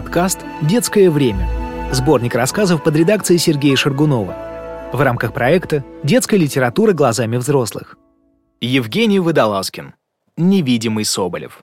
Подкаст «Детское время». Сборник рассказов под редакцией Сергея Шаргунова. В рамках проекта «Детская литература глазами взрослых». Евгений Водолазкин. Невидимый Соболев.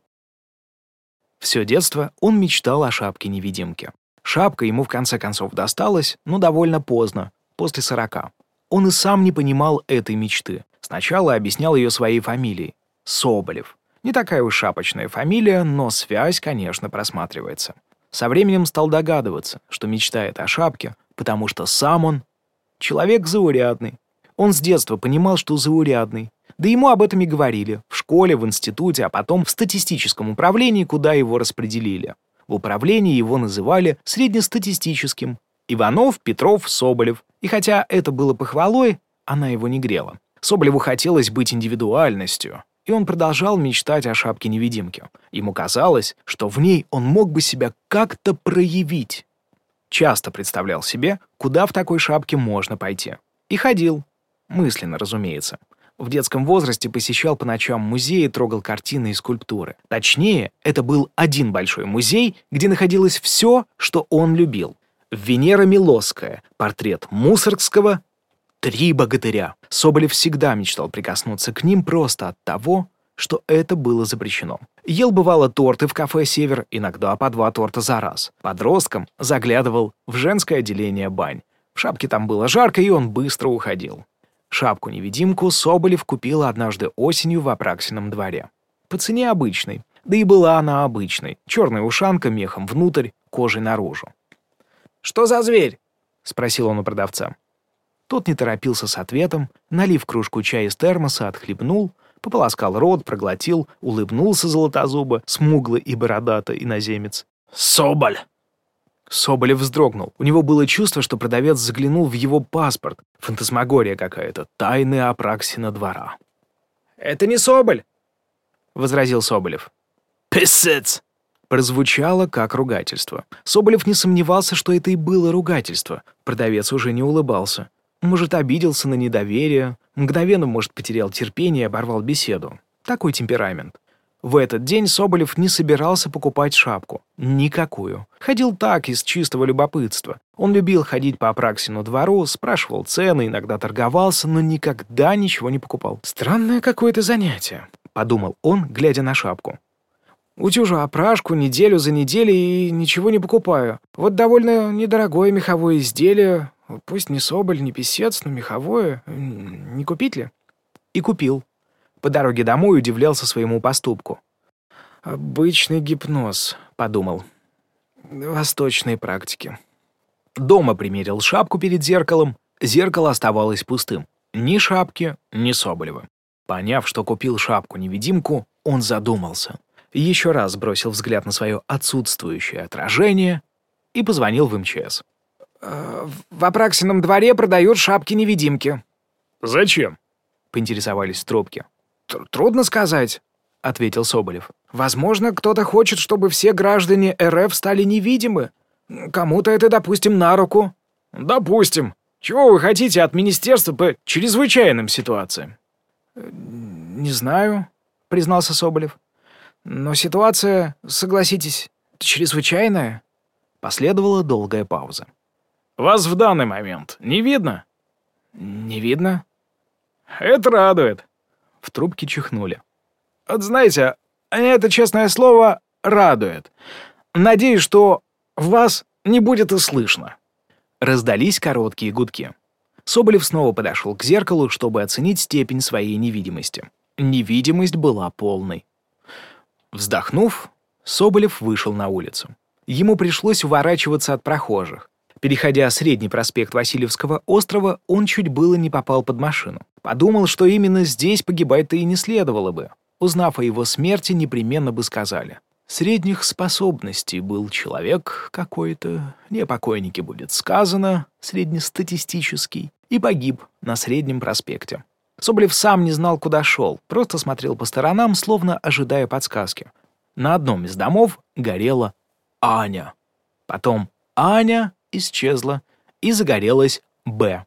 Все детство он мечтал о шапке-невидимке. Шапка ему в конце концов досталась, но довольно поздно, после сорока. Он и сам не понимал этой мечты. Сначала объяснял ее своей фамилией — Соболев. Не такая уж шапочная фамилия, но связь, конечно, просматривается. Со временем стал догадываться, что мечтает о шапке, потому что сам он — человек заурядный. Он с детства понимал, что заурядный. Да ему об этом и говорили. В школе, в институте, а потом в статистическом управлении, куда его распределили. В управлении его называли среднестатистическим. Иванов, Петров, Соболев. И хотя это было похвалой, она его не грела. Соболеву хотелось быть индивидуальностью, и он продолжал мечтать о шапке-невидимке. Ему казалось, что в ней он мог бы себя как-то проявить. Часто представлял себе, куда в такой шапке можно пойти. И ходил. Мысленно, разумеется. В детском возрасте посещал по ночам музеи и трогал картины и скульптуры. Точнее, это был один большой музей, где находилось все, что он любил. Венера Милосская, портрет Мусоргского, Три богатыря. Соболев всегда мечтал прикоснуться к ним просто от того, что это было запрещено. Ел, бывало, торты в кафе «Север», иногда по два торта за раз. Подростком заглядывал в женское отделение бань. В шапке там было жарко, и он быстро уходил. Шапку-невидимку Соболев купил однажды осенью в Апраксином дворе. По цене обычной. Да и была она обычной. Черная ушанка мехом внутрь, кожей наружу. «Что за зверь?» — спросил он у продавца. Тот не торопился с ответом, налив кружку чая из термоса, отхлебнул, пополоскал рот, проглотил, улыбнулся золотозубо, смуглый и бородатый иноземец. «Соболь!» Соболев вздрогнул. У него было чувство, что продавец заглянул в его паспорт. Фантасмагория какая-то. Тайны Апраксина двора. «Это не Соболь!» — возразил Соболев. «Писец!» Прозвучало как ругательство. Соболев не сомневался, что это и было ругательство. Продавец уже не улыбался. Может, обиделся на недоверие, мгновенно, может, потерял терпение и оборвал беседу. Такой темперамент. В этот день Соболев не собирался покупать шапку. Никакую. Ходил так, из чистого любопытства. Он любил ходить по Апраксину двору, спрашивал цены, иногда торговался, но никогда ничего не покупал. «Странное какое-то занятие», — подумал он, глядя на шапку. «Утюжу опрашку неделю за неделей и ничего не покупаю. Вот довольно недорогое меховое изделие, Пусть не соболь, не писец, но меховое. Не купить ли? И купил. По дороге домой удивлялся своему поступку. «Обычный гипноз», — подумал. «Восточные практики». Дома примерил шапку перед зеркалом. Зеркало оставалось пустым. Ни шапки, ни Соболева. Поняв, что купил шапку-невидимку, он задумался. Еще раз бросил взгляд на свое отсутствующее отражение и позвонил в МЧС. В Апраксином дворе продают шапки-невидимки». «Зачем?» — поинтересовались в трубке. «Трудно сказать», — ответил Соболев. «Возможно, кто-то хочет, чтобы все граждане РФ стали невидимы. Кому-то это, допустим, на руку». «Допустим. Чего вы хотите от министерства по чрезвычайным ситуациям?» «Не знаю», — признался Соболев. «Но ситуация, согласитесь, чрезвычайная». Последовала долгая пауза. Вас в данный момент не видно?» «Не видно». «Это радует». В трубке чихнули. «Вот знаете, это, честное слово, радует. Надеюсь, что вас не будет и слышно». Раздались короткие гудки. Соболев снова подошел к зеркалу, чтобы оценить степень своей невидимости. Невидимость была полной. Вздохнув, Соболев вышел на улицу. Ему пришлось уворачиваться от прохожих. Переходя средний проспект Васильевского острова, он чуть было не попал под машину. Подумал, что именно здесь погибать-то и не следовало бы. Узнав о его смерти, непременно бы сказали. Средних способностей был человек какой-то, не о будет сказано, среднестатистический, и погиб на Среднем проспекте. Соболев сам не знал, куда шел, просто смотрел по сторонам, словно ожидая подсказки. На одном из домов горела Аня. Потом Аня исчезла, и загорелась «Б».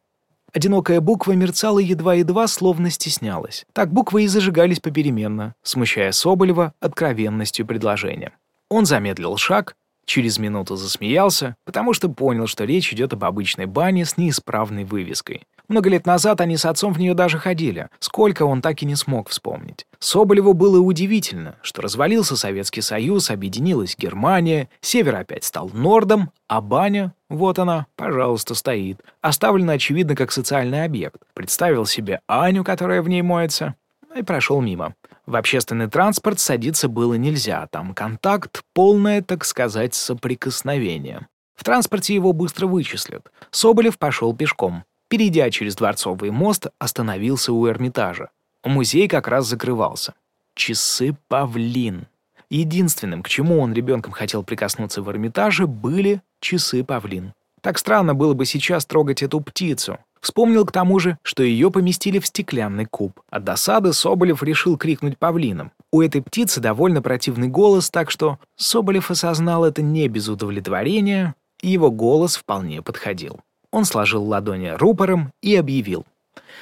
Одинокая буква мерцала едва-едва, словно стеснялась. Так буквы и зажигались попеременно, смущая Соболева откровенностью предложения. Он замедлил шаг Через минуту засмеялся, потому что понял, что речь идет об обычной бане с неисправной вывеской. Много лет назад они с отцом в нее даже ходили. Сколько он так и не смог вспомнить. Соболеву было удивительно, что развалился Советский Союз, объединилась Германия, Север опять стал Нордом, а баня, вот она, пожалуйста, стоит. Оставлена, очевидно, как социальный объект. Представил себе Аню, которая в ней моется, и прошел мимо. В общественный транспорт садиться было нельзя, там контакт, полное, так сказать, соприкосновение. В транспорте его быстро вычислят. Соболев пошел пешком. Перейдя через Дворцовый мост, остановился у Эрмитажа. Музей как раз закрывался. Часы павлин. Единственным, к чему он ребенком хотел прикоснуться в Эрмитаже, были часы павлин. Так странно было бы сейчас трогать эту птицу. Вспомнил к тому же, что ее поместили в стеклянный куб. От досады Соболев решил крикнуть павлином. У этой птицы довольно противный голос, так что Соболев осознал это не без удовлетворения, и его голос вполне подходил. Он сложил ладони рупором и объявил.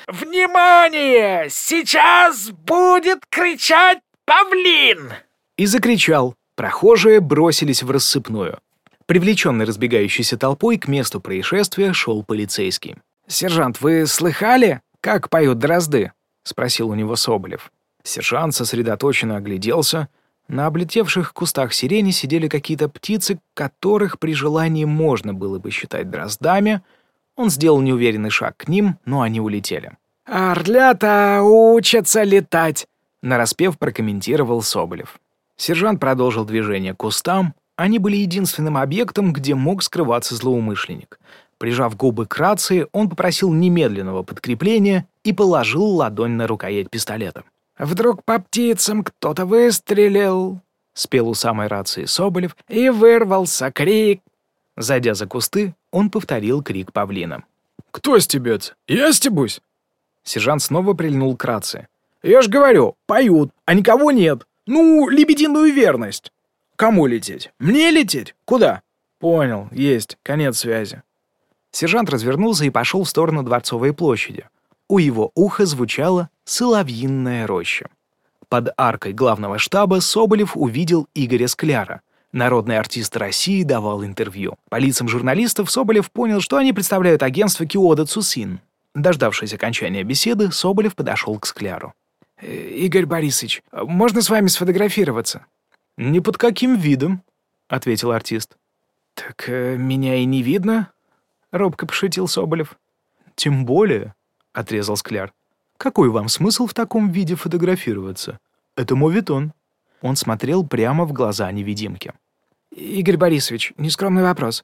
«Внимание! Сейчас будет кричать павлин!» И закричал. Прохожие бросились в рассыпную. Привлеченный разбегающейся толпой к месту происшествия шел полицейский. «Сержант, вы слыхали, как поют дрозды?» — спросил у него Соболев. Сержант сосредоточенно огляделся. На облетевших кустах сирени сидели какие-то птицы, которых при желании можно было бы считать дроздами — он сделал неуверенный шаг к ним, но они улетели. «Орлята учатся летать», — нараспев прокомментировал Соболев. Сержант продолжил движение к кустам. Они были единственным объектом, где мог скрываться злоумышленник. Прижав губы к рации, он попросил немедленного подкрепления и положил ладонь на рукоять пистолета. «Вдруг по птицам кто-то выстрелил», — спел у самой рации Соболев, и вырвался крик. Зайдя за кусты, он повторил крик павлина. «Кто стебется? Я стебусь!» Сержант снова прильнул к рации. «Я ж говорю, поют, а никого нет. Ну, лебединую верность. Кому лететь? Мне лететь? Куда?» «Понял, есть, конец связи». Сержант развернулся и пошел в сторону Дворцовой площади. У его уха звучала соловьиная роща. Под аркой главного штаба Соболев увидел Игоря Скляра, Народный артист России давал интервью. По лицам журналистов Соболев понял, что они представляют агентство Киода Цусин. Дождавшись окончания беседы, Соболев подошел к Скляру. «Э, «Игорь Борисович, можно с вами сфотографироваться?» «Ни под каким видом», — ответил артист. «Так э, меня и не видно?» — робко пошутил Соболев. «Тем более», — отрезал Скляр. «Какой вам смысл в таком виде фотографироваться? Это моветон». Он смотрел прямо в глаза невидимки. «Игорь Борисович, нескромный вопрос.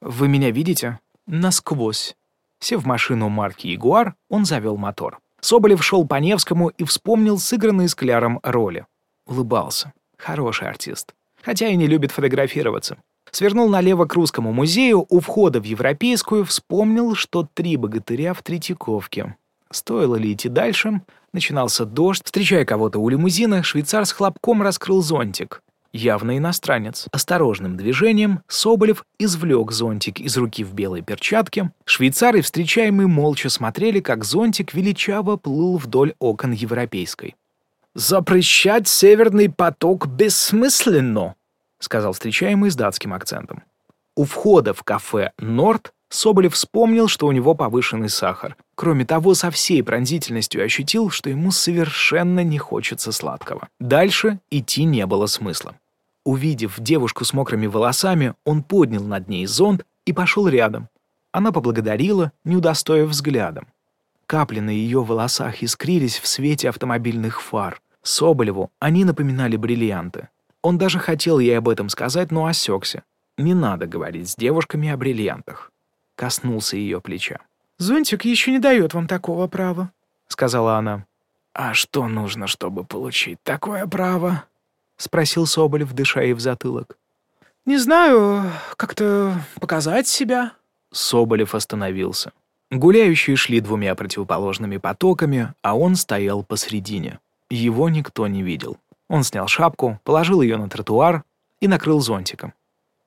Вы меня видите?» «Насквозь». Сев в машину марки «Ягуар», он завел мотор. Соболев шел по Невскому и вспомнил сыгранные с Кляром роли. Улыбался. Хороший артист. Хотя и не любит фотографироваться. Свернул налево к Русскому музею, у входа в Европейскую вспомнил, что три богатыря в Третьяковке. Стоило ли идти дальше? Начинался дождь. Встречая кого-то у лимузина, швейцар с хлопком раскрыл зонтик. Явно иностранец. Осторожным движением Соболев извлек зонтик из руки в белой перчатке. Швейцар и встречаемый молча смотрели, как зонтик величаво плыл вдоль окон европейской. «Запрещать северный поток бессмысленно», — сказал встречаемый с датским акцентом. У входа в кафе «Норд» Соболев вспомнил, что у него повышенный сахар. Кроме того, со всей пронзительностью ощутил, что ему совершенно не хочется сладкого. Дальше идти не было смысла. Увидев девушку с мокрыми волосами, он поднял над ней зонт и пошел рядом. Она поблагодарила, не удостоив взглядом. Капли на ее волосах искрились в свете автомобильных фар. Соболеву они напоминали бриллианты. Он даже хотел ей об этом сказать, но осекся. Не надо говорить с девушками о бриллиантах коснулся ее плеча. «Зонтик еще не дает вам такого права», — сказала она. «А что нужно, чтобы получить такое право?» — спросил Соболев, дыша ей в затылок. «Не знаю, как-то показать себя». Соболев остановился. Гуляющие шли двумя противоположными потоками, а он стоял посредине. Его никто не видел. Он снял шапку, положил ее на тротуар и накрыл зонтиком.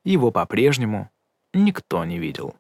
Его по-прежнему никто не видел.